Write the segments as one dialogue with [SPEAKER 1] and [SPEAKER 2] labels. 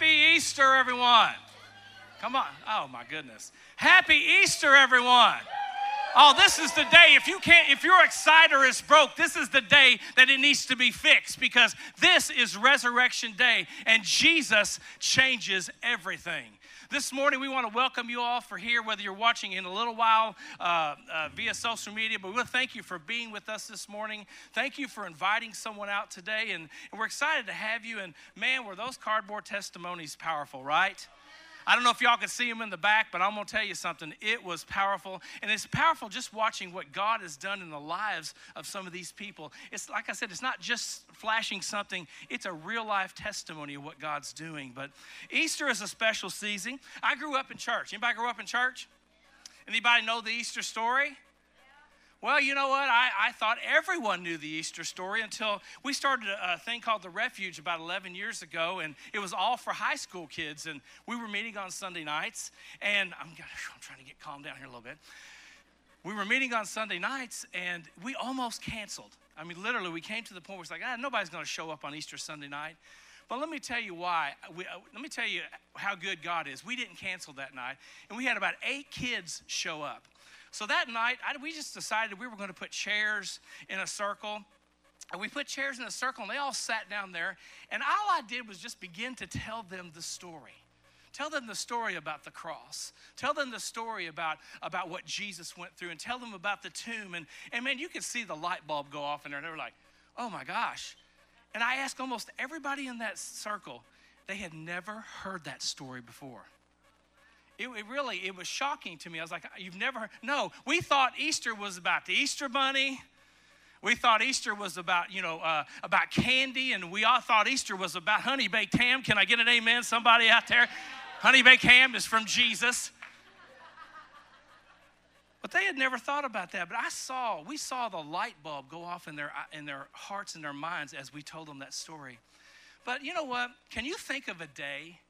[SPEAKER 1] Happy Easter, everyone. Come on. Oh, my goodness. Happy Easter, everyone. Oh, this is the day. If you can't, if your exciter is broke, this is the day that it needs to be fixed because this is Resurrection Day and Jesus changes everything. This morning, we want to welcome you all for here, whether you're watching in a little while uh, uh, via social media, but we want to thank you for being with us this morning. Thank you for inviting someone out today, and, and we're excited to have you. And man, were those cardboard testimonies powerful, right? I don't know if y'all can see them in the back, but I'm going to tell you something. It was powerful. And it's powerful just watching what God has done in the lives of some of these people. It's like I said, it's not just flashing something, it's a real life testimony of what God's doing. But Easter is a special season. I grew up in church. Anybody grew up in church? Anybody know the Easter story? Well, you know what? I, I thought everyone knew the Easter story until we started a, a, thing called The Refuge about 11 years ago, and it was all for high school kids. And we were meeting on Sunday nights, and I'm, I'm trying to get calmed down here a little bit. We were meeting on Sunday nights, and we almost canceled. I mean, literally, we came to the point where it's like, ah, nobody's going to show up on Easter Sunday night. But let me tell you why. We, uh, let me tell you how good God is. We didn't cancel that night, and we had about eight kids show up. So that night, I, we just decided we were going to put chairs in a circle. And we put chairs in a circle, and they all sat down there. And all I did was just begin to tell them the story. Tell them the story about the cross. Tell them the story about, about what Jesus went through, and tell them about the tomb. And, and man, you could see the light bulb go off in there, and they were like, oh my gosh. And I asked almost everybody in that circle, they had never heard that story before it, it, really it was shocking to me. I was like, you've never heard? No, we thought Easter was about the Easter bunny. We thought Easter was about, you know, uh, about candy, and we all thought Easter was about honey baked ham. Can I get an amen? Somebody out there? Honey baked ham is from Jesus. But they had never thought about that. But I saw, we saw the light bulb go off in their, in their hearts and their minds as we told them that story. But you know what? Can you think of a day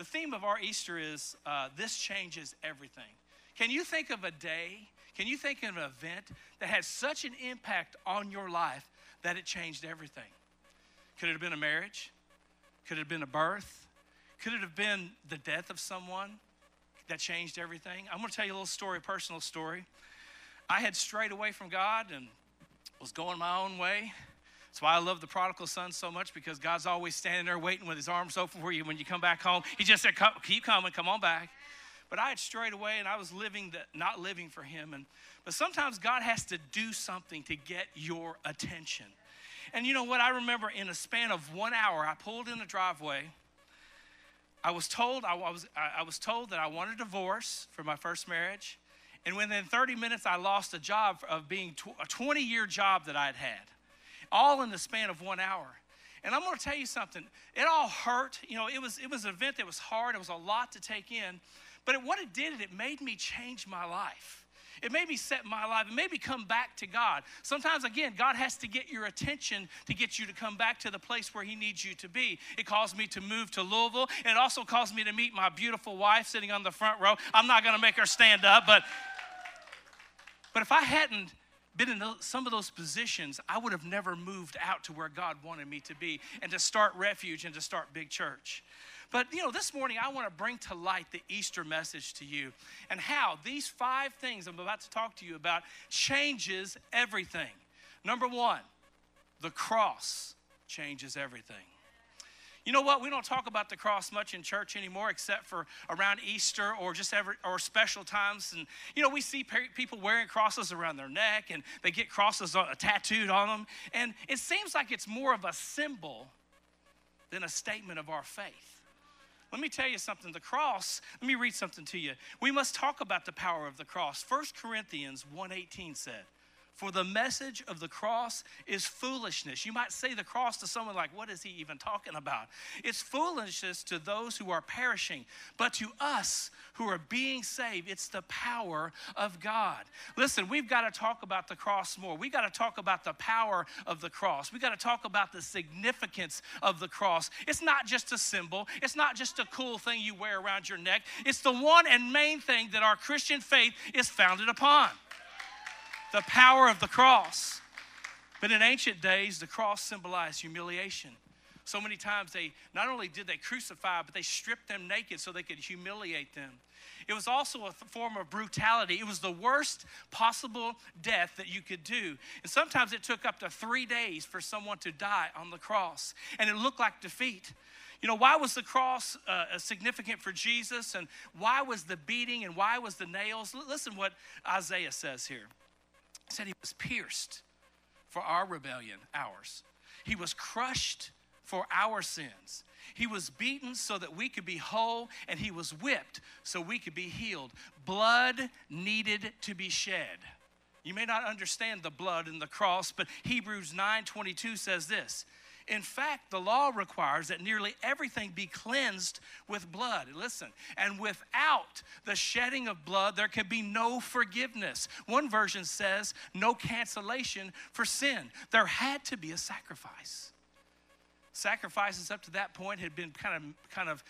[SPEAKER 1] the theme of our Easter is uh, this changes everything. Can you think of a day, can you think of an event that had such an impact on your life that it changed everything? Could it have been a marriage? Could it have been a birth? Could it have been the death of someone that changed everything? I'm going to tell you a little story, a personal story. I had strayed away from God and was going my own way. That's why I love the prodigal son so much because God's always standing there waiting with his arms open for you when you come back home. He just said, Keep coming, come on back. But I had strayed away and I was living the, not living for him. And, but sometimes God has to do something to get your attention. And you know what? I remember in a span of one hour, I pulled in the driveway. I was told I was, I was told that I wanted a divorce for my first marriage. And within 30 minutes, I lost a job of being a 20 year job that I'd had all in the span of one hour. And I'm going to tell you something. It all hurt. You know, it was it was an event that was hard. It was a lot to take in. But it, what it did, it made me change my life. It made me set my life. It made me come back to God. Sometimes, again, God has to get your attention to get you to come back to the place where He needs you to be. It caused me to move to Louisville. It also caused me to meet my beautiful wife sitting on the front row. I'm not going to make her stand up, but but if I hadn't been in some of those positions, I would have never moved out to where God wanted me to be and to start refuge and to start big church. But you know, this morning I want to bring to light the Easter message to you and how these five things I'm about to talk to you about changes everything. Number one, the cross changes everything. You know what? We don't talk about the cross much in church anymore, except for around Easter or just every or special times. And you know, we see people wearing crosses around their neck, and they get crosses tattooed on them. And it seems like it's more of a symbol than a statement of our faith. Let me tell you something. The cross. Let me read something to you. We must talk about the power of the cross. 1 Corinthians 1:18 said. For the message of the cross is foolishness. You might say the cross to someone like, What is he even talking about? It's foolishness to those who are perishing, but to us who are being saved, it's the power of God. Listen, we've got to talk about the cross more. We've got to talk about the power of the cross. We've got to talk about the significance of the cross. It's not just a symbol, it's not just a cool thing you wear around your neck. It's the one and main thing that our Christian faith is founded upon the power of the cross. But in ancient days, the cross symbolized humiliation. So many times they not only did they crucify, but they stripped them naked so they could humiliate them. It was also a form of brutality. It was the worst possible death that you could do. And sometimes it took up to three days for someone to die on the cross, and it looked like defeat. You know, why was the cross uh, significant for Jesus, and why was the beating, and why was the nails? Listen what Isaiah says here. Said he was pierced for our rebellion, ours. He was crushed for our sins. He was beaten so that we could be whole, and he was whipped so we could be healed. Blood needed to be shed. You may not understand the blood in the cross, but Hebrews 9:22 says this. In fact, the law requires that nearly everything be cleansed with blood. Listen, and without the shedding of blood, there can be no forgiveness. One version says no cancellation for sin. There had to be a sacrifice. Sacrifices up to that point had been kind of kind of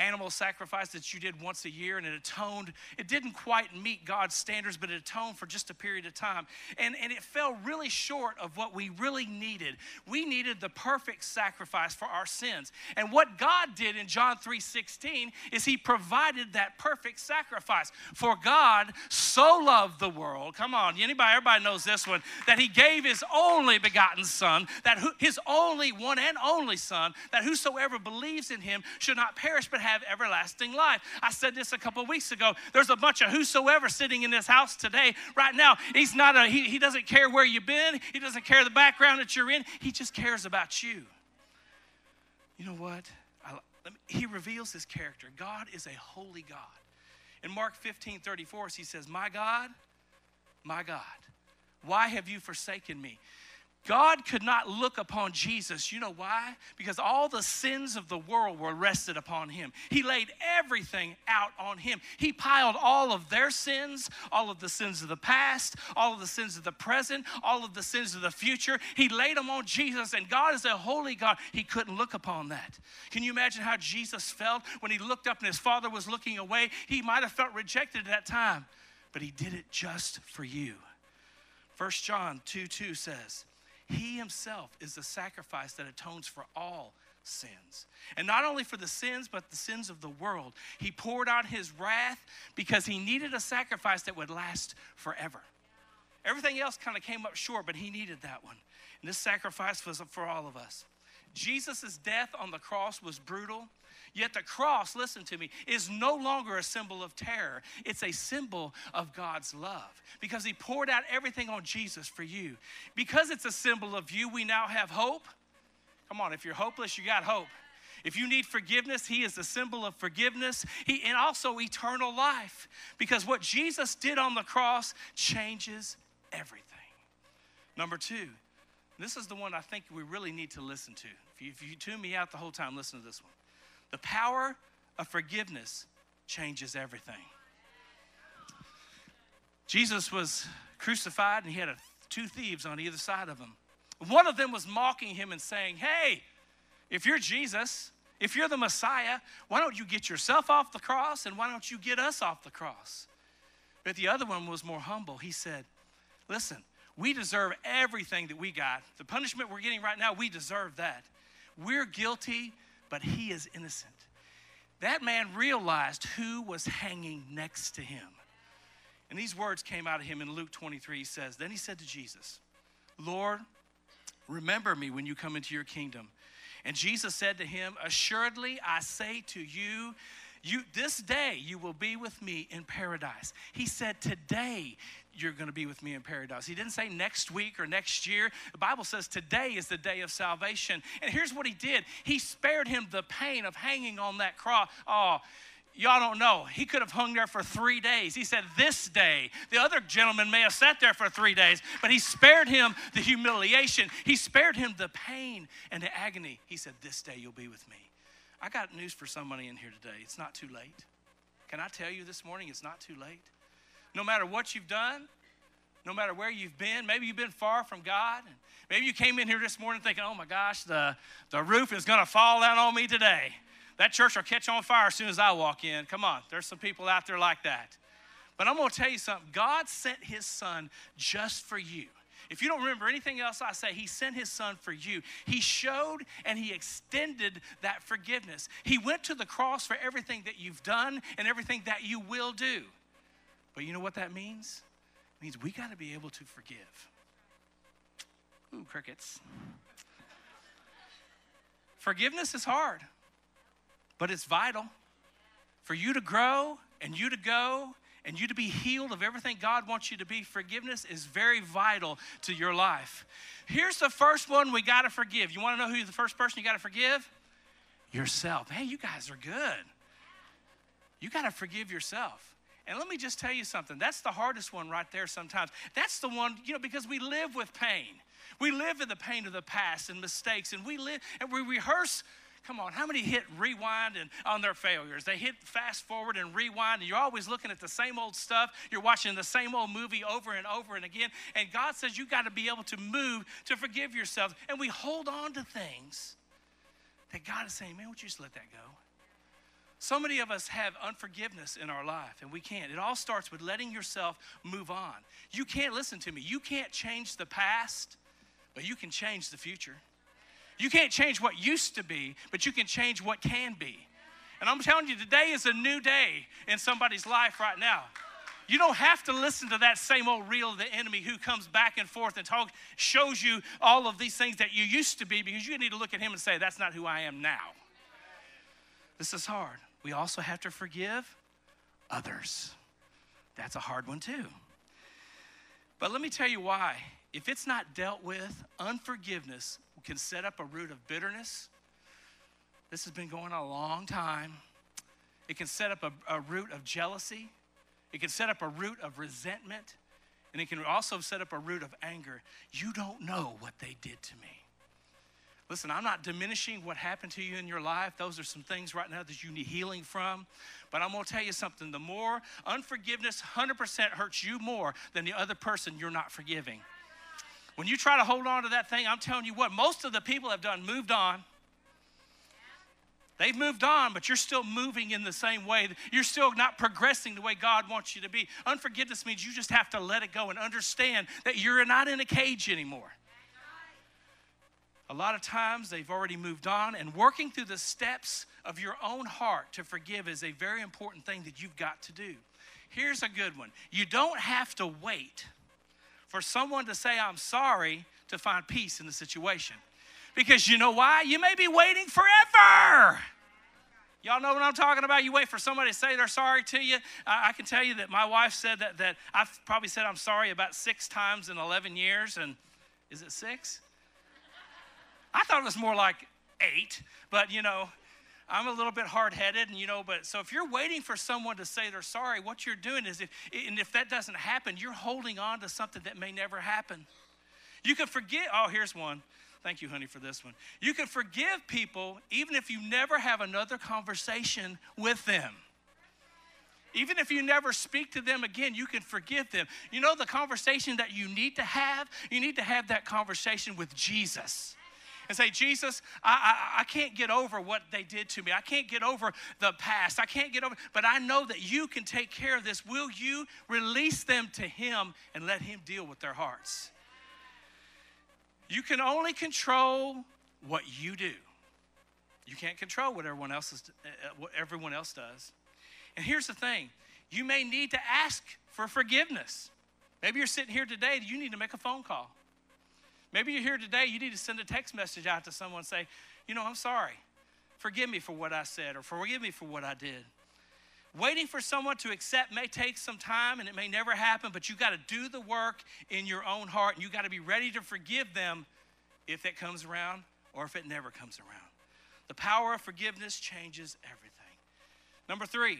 [SPEAKER 1] animal sacrifice that you did once a year and it atoned. It didn't quite meet God's standards, but it atoned for just a period of time. And, and it fell really short of what we really needed. We needed the perfect sacrifice for our sins. And what God did in John 3:16 is he provided that perfect sacrifice. For God so loved the world. Come on, anybody, everybody knows this one, that he gave his only begotten son, that his only one and only son, that whosoever believes in him should not perish but have have everlasting life. I said this a couple weeks ago. There's a bunch of whosoever sitting in this house today, right now. He's not a, he, he doesn't care where you've been, he doesn't care the background that you're in, he just cares about you. You know what? I, me, he reveals his character. God is a holy God. In Mark 15 34, he says, My God, my God, why have you forsaken me? God could not look upon Jesus. You know why? Because all the sins of the world were rested upon him. He laid everything out on him. He piled all of their sins, all of the sins of the past, all of the sins of the present, all of the sins of the future. He laid them on Jesus, and God is a holy God. He couldn't look upon that. Can you imagine how Jesus felt when he looked up and his father was looking away? He might have felt rejected at that time, but he did it just for you. 1 John 2 2 says, he himself is the sacrifice that atones for all sins. And not only for the sins, but the sins of the world. He poured out his wrath because he needed a sacrifice that would last forever. Everything else kind of came up short, but he needed that one. And this sacrifice was for all of us. Jesus' death on the cross was brutal, Yet the cross, listen to me, is no longer a symbol of terror. It's a symbol of God's love because He poured out everything on Jesus for you. Because it's a symbol of you, we now have hope. Come on, if you're hopeless, you got hope. If you need forgiveness, He is the symbol of forgiveness. He, and also eternal life because what Jesus did on the cross changes everything. Number two, this is the one I think we really need to listen to. If you, if you tune me out the whole time, listen to this one. The power of forgiveness changes everything. Jesus was crucified and he had a, two thieves on either side of him. One of them was mocking him and saying, Hey, if you're Jesus, if you're the Messiah, why don't you get yourself off the cross and why don't you get us off the cross? But the other one was more humble. He said, Listen, we deserve everything that we got. The punishment we're getting right now, we deserve that. We're guilty but he is innocent. That man realized who was hanging next to him. And these words came out of him in Luke 23. He says, Then he said to Jesus, Lord, remember me when you come into your kingdom. And Jesus said to him, Assuredly, I say to you, you this day you will be with me in paradise. He said, Today you're going to be with me in paradise. He didn't say next week or next year. The Bible says today is the day of salvation. And here's what he did He spared him the pain of hanging on that cross. Oh, Y'all don't know. He could have hung there for three days. He said, This day. The other gentleman may have sat there for three days, but he spared him the humiliation. He spared him the pain and the agony. He said, This day you'll be with me. I got news for somebody in here today. It's not too late. Can I tell you this morning, it's not too late? no matter what you've done, no matter where you've been. Maybe you've been far from God. And Maybe you came in here this morning thinking, oh my gosh, the, the roof is going to fall down on me today. That church will catch on fire as soon as I walk in. Come on, there's some people out there like that. But I'm going to tell you something God sent his son just for you. If you don't remember anything else I say, He sent His Son for you. He showed and He extended that forgiveness. He went to the cross for everything that you've done and everything that you will do. But you know what that means? It means we got to be able to forgive. Ooh, crickets. Forgiveness is hard, but it's vital. For you to grow and you to go and you to be healed of everything God wants you to be, forgiveness is very vital to your life. Here's the first one we got to forgive. You want to know who the first person you got to forgive? Yourself. Hey, you guys are good. You got to forgive yourself. And let me just tell you something. That's the hardest one right there sometimes. That's the one, you know, because we live with pain. We live in the pain of the past and mistakes, and we live and we rehearse. Come on, how many hit rewind and on their failures? They hit fast forward and rewind, and you're always looking at the same old stuff. You're watching the same old movie over and over and again. And God says you got to be able to move to forgive yourself. And we hold on to things that God is saying, man, would you just let that go? So many of us have unforgiveness in our life, and we can't. It all starts with letting yourself move on. You can't, listen to me, you can't change the past, but you can change the future. You can't change what used to be, but you can change what can be. And I'm telling you, today is a new day in somebody's life right now. You don't have to listen to that same old reel of the enemy who comes back and forth and talk, shows you all of these things that you used to be because you need to look at him and say, That's not who I am now. This is hard we also have to forgive others. That's a hard one, too. But let me tell you why. If it's not dealt with, unforgiveness can set up a root of bitterness. This has been going on a long time. It can set up a, a root of jealousy. It can set up a root of resentment. And it can also set up a root of anger. You don't know what they did to me. Listen, I'm not diminishing what happened to you in your life. Those are some things right now that you need healing from. But I'm going to tell you something the more unforgiveness 100% hurts you more than the other person you're not forgiving. When you try to hold on to that thing, I'm telling you what, most of the people have done moved on. They've moved on, but you're still moving in the same way. You're still not progressing the way God wants you to be. Unforgiveness means you just have to let it go and understand that you're not in a cage anymore. A lot of times they've already moved on, and working through the steps of your own heart to forgive is a very important thing that you've got to do. Here's a good one you don't have to wait for someone to say, I'm sorry, to find peace in the situation. Because you know why? You may be waiting forever. Y'all know what I'm talking about? You wait for somebody to say they're sorry to you. I, I, can tell you that my wife said that, that I've probably said I'm sorry about six times in 11 years. And is it six? I thought it was more like eight, but you know, I'm a little bit hard headed, and you know, but so if you're waiting for someone to say they're sorry, what you're doing is, if, and if that doesn't happen, you're holding on to something that may never happen. You can forget, oh, here's one. Thank you, honey, for this one. You can forgive people even if you never have another conversation with them. Even if you never speak to them again, you can forgive them. You know the conversation that you need to have? You need to have that conversation with Jesus and say, Jesus, I, I, I can't get over what they did to me. I can't get over the past. I can't get over, but I know that you can take care of this. Will you release them to Him and let Him deal with their hearts? You can only control what you do. You can't control what everyone else, is, uh, what everyone else does. And here's the thing you may need to ask for forgiveness. Maybe you're sitting here today, you need to make a phone call. Maybe you're here today, you need to send a text message out to someone say, you know, I'm sorry. Forgive me for what I said or forgive me for what I did. Waiting for someone to accept may take some time and it may never happen, but you got to do the work in your own heart and you got to be ready to forgive them if it comes around or if it never comes around. The power of forgiveness changes everything. Number three,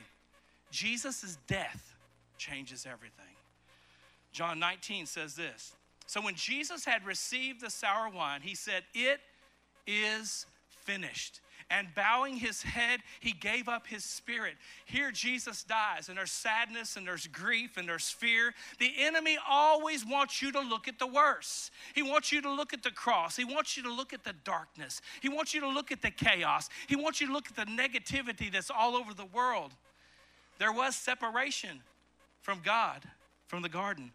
[SPEAKER 1] Jesus' death changes everything. John 19 says this so when Jesus had received the sour wine, he said, It is finished. And bowing his head, he gave up his spirit. Here, Jesus dies, and there's sadness, and there's grief, and there's fear. The enemy always wants you to look at the worst. He wants you to look at the cross. He wants you to look at the darkness. He wants you to look at the chaos. He wants you to look at the negativity that's all over the world. There was separation from God, from the garden.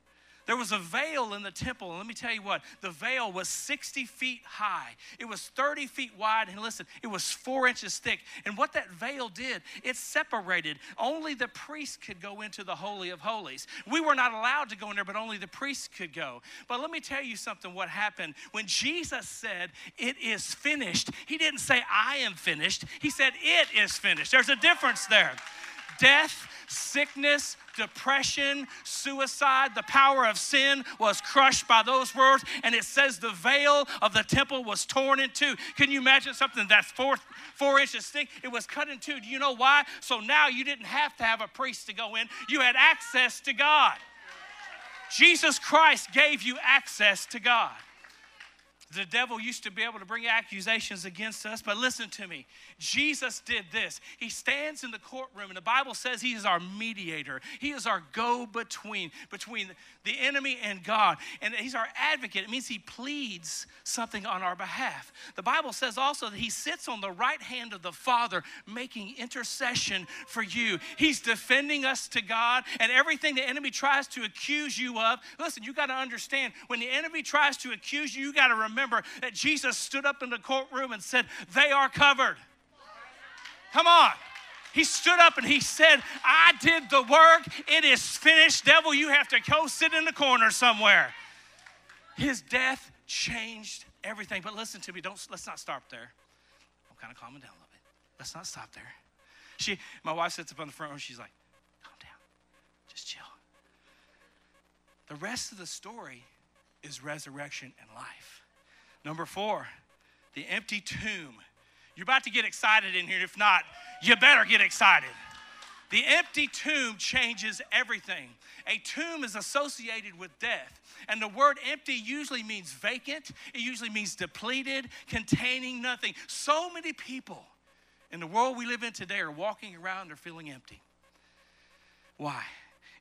[SPEAKER 1] There was a veil in the temple, and let me tell you what, the veil was 60 feet high. It was 30 feet wide, and listen, it was four inches thick. And what that veil did, it separated. Only the priest could go into the Holy of Holies. We were not allowed to go in there, but only the priest could go. But let me tell you something what happened. When Jesus said, It is finished, he didn't say, I am finished. He said, It is finished. There's a difference there. Death, sickness, depression, suicide, the power of sin was crushed by those words. And it says the veil of the temple was torn in two. Can you imagine something that's four, four inches thick? It was cut in two. Do you know why? So now you didn't have to have a priest to go in, you had access to God. Jesus Christ gave you access to God. The devil used to be able to bring accusations against us, but listen to me. Jesus did this. He stands in the courtroom, and the Bible says he is our mediator. He is our go between between the enemy and God, and he's our advocate. It means he pleads something on our behalf. The Bible says also that he sits on the right hand of the Father, making intercession for you. He's defending us to God, and everything the enemy tries to accuse you of. Listen, you got to understand when the enemy tries to accuse you, you got to remember that Jesus stood up in the courtroom and said, "They are covered." Come on. He stood up and he said, I did the work. It is finished. Devil, you have to go sit in the corner somewhere. His death changed everything. But listen to me, don't let's not stop there. I'm kind of calming down a little bit. Let's not stop there. She, my wife sits up on the front row, she's like, calm down. Just chill. The rest of the story is resurrection and life. Number four, the empty tomb you're about to get excited in here. If not, you better get excited. The empty tomb changes everything. A tomb is associated with death. And the word empty usually means vacant, it usually means depleted, containing nothing. So many people in the world we live in today are walking around, they're feeling empty. Why?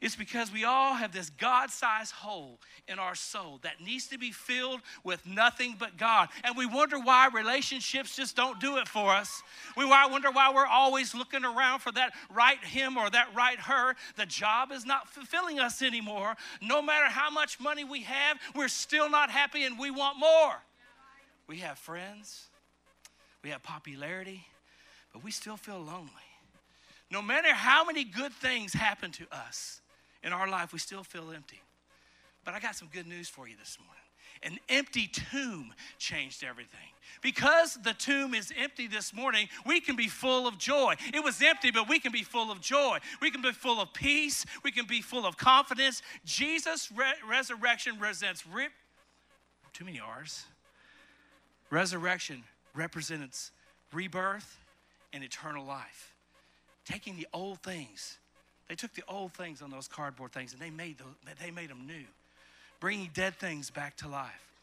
[SPEAKER 1] It's because we all have this God sized hole in our soul that needs to be filled with nothing but God. And we wonder why relationships just don't do it for us. We wonder why we're always looking around for that right him or that right her. The job is not fulfilling us anymore. No matter how much money we have, we're still not happy and we want more. We have friends, we have popularity, but we still feel lonely. No matter how many good things happen to us, in our life, we still feel empty. But I got some good news for you this morning. An empty tomb changed everything. Because the tomb is empty this morning, we can be full of joy. It was empty, but we can be full of joy. We can be full of peace. We can be full of confidence. Jesus' re- resurrection represents rip, too many R's. Resurrection represents rebirth and eternal life. Taking the old things they took the old things on those cardboard things and they made, the, they made them new, bringing dead things back to life.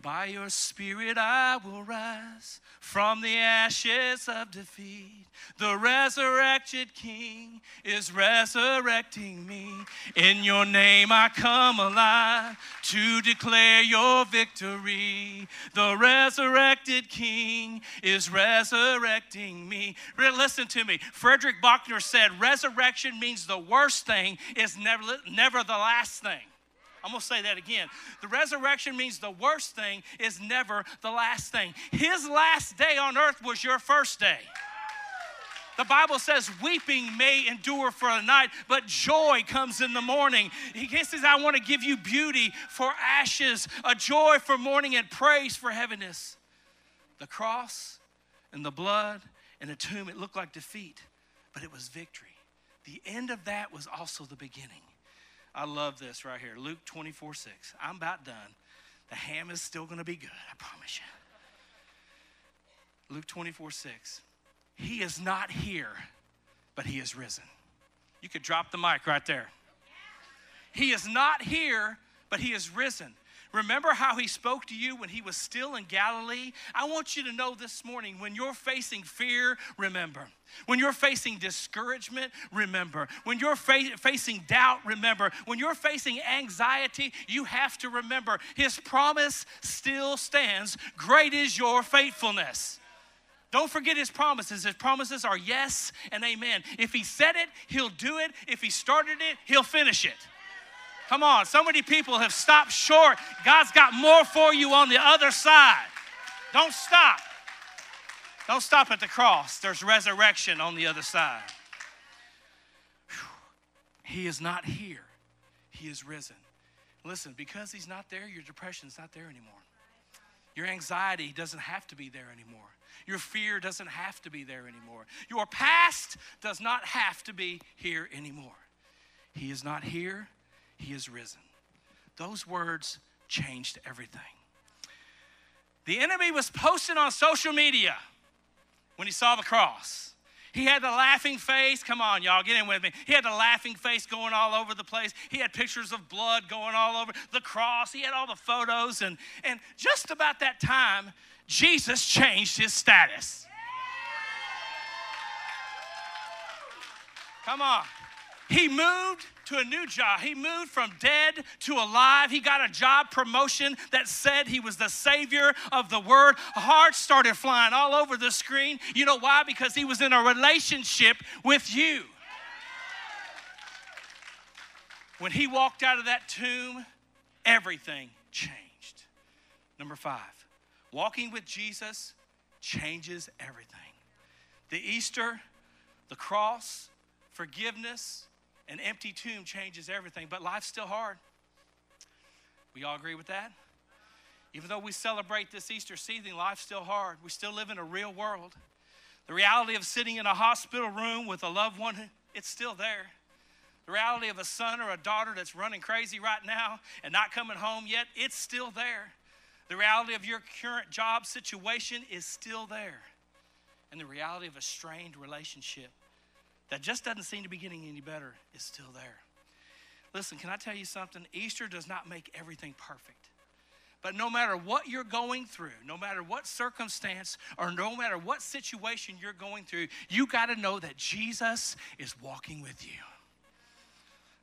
[SPEAKER 1] By your spirit I will rise from the ashes of defeat. The resurrected King is resurrecting me. In your name I come alive to declare your victory. The resurrected King is resurrecting me. Listen to me. Frederick Buechner said, Resurrection means the worst thing is never, never the last thing. I'm going to say that again. The resurrection means the worst thing is never the last thing. His last day on earth was your first day. The Bible says weeping may endure for a night, but joy comes in the morning. He says, I want to give you beauty for ashes, a joy for mourning, and praise for heaviness. The cross and the blood and the tomb, it looked like defeat, but it was victory. The end of that was also the beginning. I love this right here Luke 24 6. I'm about done. The ham is still going to be good, I promise you. Luke 24 6. He is not here, but he is risen. You could drop the mic right there. He is not here, but he is risen. Remember how he spoke to you when he was still in Galilee? I want you to know this morning when you're facing fear, remember. When you're facing discouragement, remember. When you're fa- facing doubt, remember. When you're facing anxiety, you have to remember his promise still stands. Great is your faithfulness. Don't forget his promises. His promises are yes and amen. If he said it, he'll do it. If he started it, he'll finish it. Come on, so many people have stopped short. God's got more for you on the other side. Don't stop. Don't stop at the cross. There's resurrection on the other side. He is not here, He is risen. Listen, because He's not there, your depression's not there anymore. Your anxiety doesn't have to be there anymore. Your fear doesn't have to be there anymore. Your past does not have to be here anymore. He is not here, He is risen. Those words changed everything. The enemy was posting on social media when he saw the cross. He had the laughing face. Come on, y'all, get in with me. He had the laughing face going all over the place. He had pictures of blood going all over the cross. He had all the photos. And, and just about that time, Jesus changed his status. Come on. He moved to a new job. He moved from dead to alive. He got a job promotion that said he was the savior of the word. Hearts started flying all over the screen. You know why? Because he was in a relationship with you. When he walked out of that tomb, everything changed. Number five, walking with Jesus changes everything. The Easter, the cross, forgiveness, an empty tomb changes everything, but life's still hard. We all agree with that? Even though we celebrate this Easter season, life's still hard. We still live in a real world. The reality of sitting in a hospital room with a loved one, it's still there. The reality of a son or a daughter that's running crazy right now and not coming home yet, it's still there. The reality of your current job situation is still there. And the reality of a strained relationship that just doesn't seem to be getting any better is still there. Listen, can I tell you something? Easter does not make everything perfect. But no matter what you're going through, no matter what circumstance or no matter what situation you're going through, you got to know that Jesus is walking with you.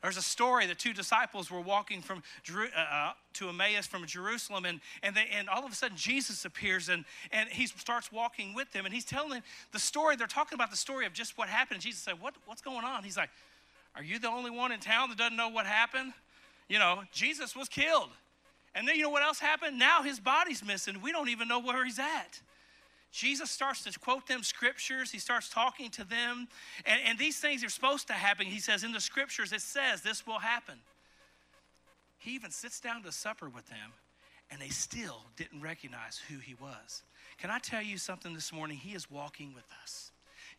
[SPEAKER 1] There's a story the two disciples were walking from uh, uh, to Emmaus from Jerusalem, and, and, they, and all of a sudden Jesus appears and, and he starts walking with them. And he's telling the story. They're talking about the story of just what happened. Jesus said, what, What's going on? He's like, Are you the only one in town that doesn't know what happened? You know, Jesus was killed. And then you know what else happened? Now his body's missing. We don't even know where he's at. Jesus starts to quote them scriptures. He starts talking to them. And, and these things are supposed to happen. He says, in the scriptures, it says this will happen. He even sits down to supper with them, and they still didn't recognize who he was. Can I tell you something this morning? He is walking with us.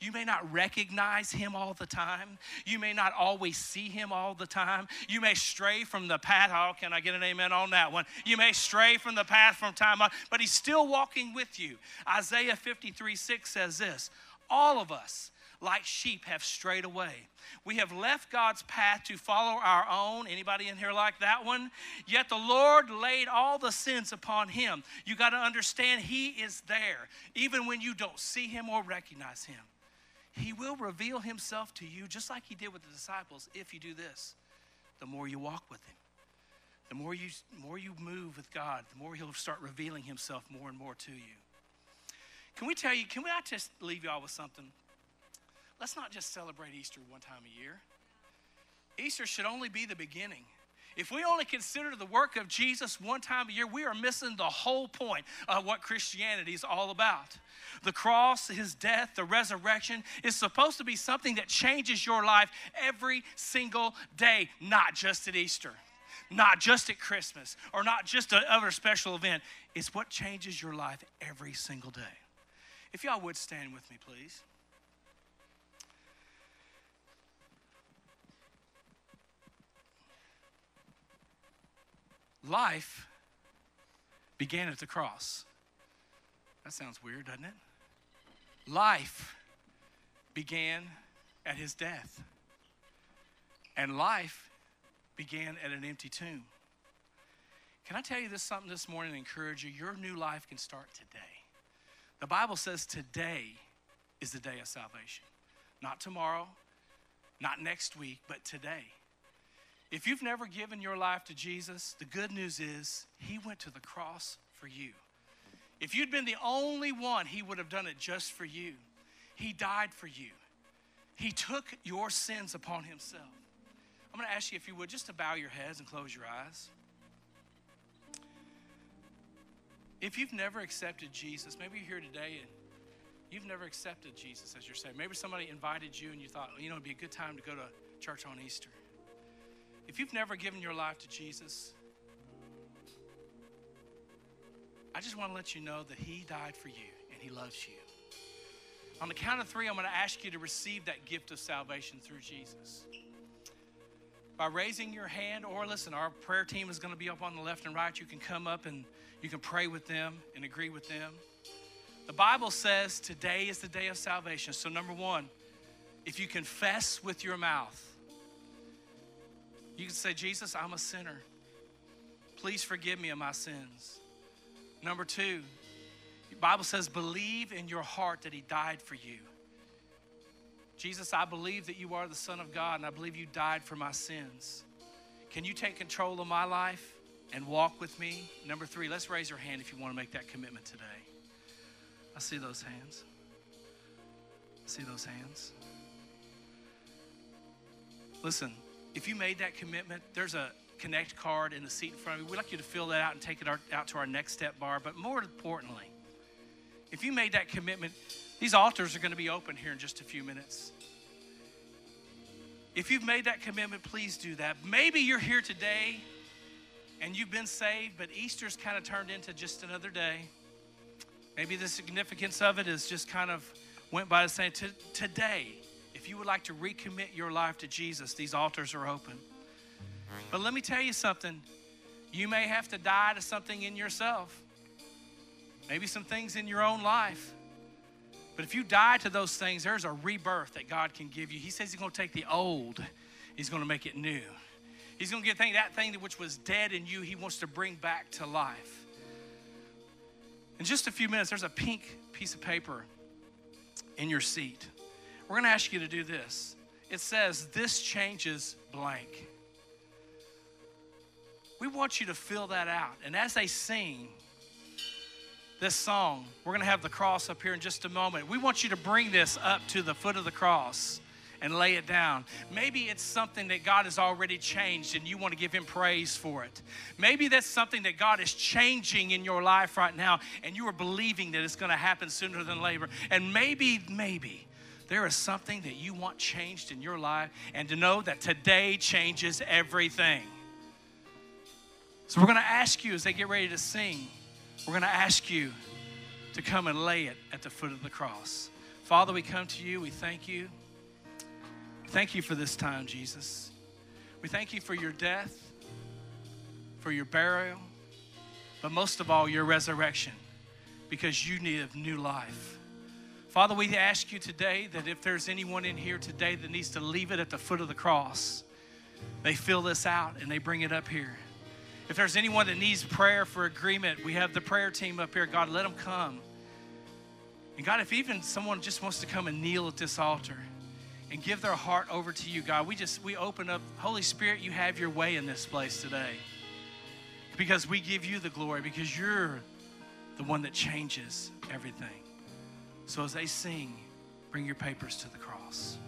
[SPEAKER 1] You may not recognize him all the time. You may not always see him all the time. You may stray from the path. Oh, can I get an amen on that one? You may stray from the path from time on, but he's still walking with you. Isaiah 53 6 says this All of us, like sheep have strayed away. We have left God's path to follow our own. Anybody in here like that one? Yet the Lord laid all the sins upon him. You got to understand he is there even when you don't see him or recognize him. He will reveal himself to you just like he did with the disciples if you do this. The more you walk with him, the more you, more you move with God, the more he'll start revealing himself more and more to you. Can we tell you, can we not just leave y'all with something? Let's not just celebrate Easter one time a year. Easter should only be the beginning. If we only consider the work of Jesus one time a year, we are missing the whole point of what Christianity is all about. The cross, his death, the resurrection is supposed to be something that changes your life every single day, not just at Easter, not just at Christmas, or not just another special event. It's what changes your life every single day. If y'all would stand with me, please. Life began at the cross. That sounds weird, doesn't it? Life began at his death. And life began at an empty tomb. Can I tell you this something this morning to encourage you? Your new life can start today. The Bible says today is the day of salvation. Not tomorrow, not next week, but today. If you've never given your life to Jesus, the good news is He went to the cross for you. If you'd been the only one, He would have done it just for you. He died for you, He took your sins upon Himself. I'm going to ask you, if you would, just to bow your heads and close your eyes. If you've never accepted Jesus, maybe you're here today and you've never accepted Jesus as your Savior. Maybe somebody invited you and you thought, you know, it'd be a good time to go to church on Easter. If you've never given your life to Jesus, I just want to let you know that He died for you and He loves you. On the count of three, I'm going to ask you to receive that gift of salvation through Jesus. By raising your hand, or listen, our prayer team is going to be up on the left and right. You can come up and you can pray with them and agree with them. The Bible says today is the day of salvation. So, number one, if you confess with your mouth, you can say, Jesus, I'm a sinner. Please forgive me of my sins. Number two, the Bible says, believe in your heart that He died for you. Jesus, I believe that you are the Son of God and I believe you died for my sins. Can you take control of my life? and walk with me. Number three, let's raise your hand if you want to make that commitment today. I see those hands. I see those hands. Listen, if you made that commitment, there's a connect card in the seat in front of you. We'd like you to fill that out and take it out to our next step bar. But more importantly, if you made that commitment, these altars are going to be open here in just a few minutes. If you've made that commitment, please do that. Maybe you're here today and you've been saved, but Easter's kind of turned into just another day. Maybe the significance of it is just kind of went by to say, today, if you would like to recommit your life to Jesus, these altars are open. But let me tell you something. You may have to die to something in yourself, maybe some things in your own life. But if you die to those things, there's a rebirth that God can give you. He says He's going to take the old, He's going to make it new. He's going to get that thing which was dead in you, he wants to bring back to life. In just a few minutes, there's a pink piece of paper in your seat. We're going to ask you to do this. It says, This changes blank. We want you to fill that out. And as they sing this song, we're going to have the cross up here in just a moment. We want you to bring this up to the foot of the cross and lay it down. Maybe it's something that God has already changed and you want to give Him praise for it. Maybe that's something that God is changing in your life right now and you are believing that it's going to happen sooner than later. And maybe, maybe there is something that you want changed in your life and to know that today changes everything. So we're going to ask you as they get ready to sing, we're going to ask you to come and lay it at the foot of the cross. Father, we come to you. We thank you. Thank you for this time, Jesus. We thank you for your death, for your burial, but most of all, your resurrection, because you need new life. Father, we ask you today that if there's anyone in here today that needs to leave it at the foot of the cross, they fill this out and they bring it up here. If there's anyone that needs prayer for agreement, we have the prayer team up here. God, let them come. And God, if even someone just wants to come and kneel at this altar, and give their heart over to you, God. We just, we open up, Holy Spirit, you have your way in this place today. Because we give you the glory, because you're the one that changes everything. So as they sing, bring your papers to the cross.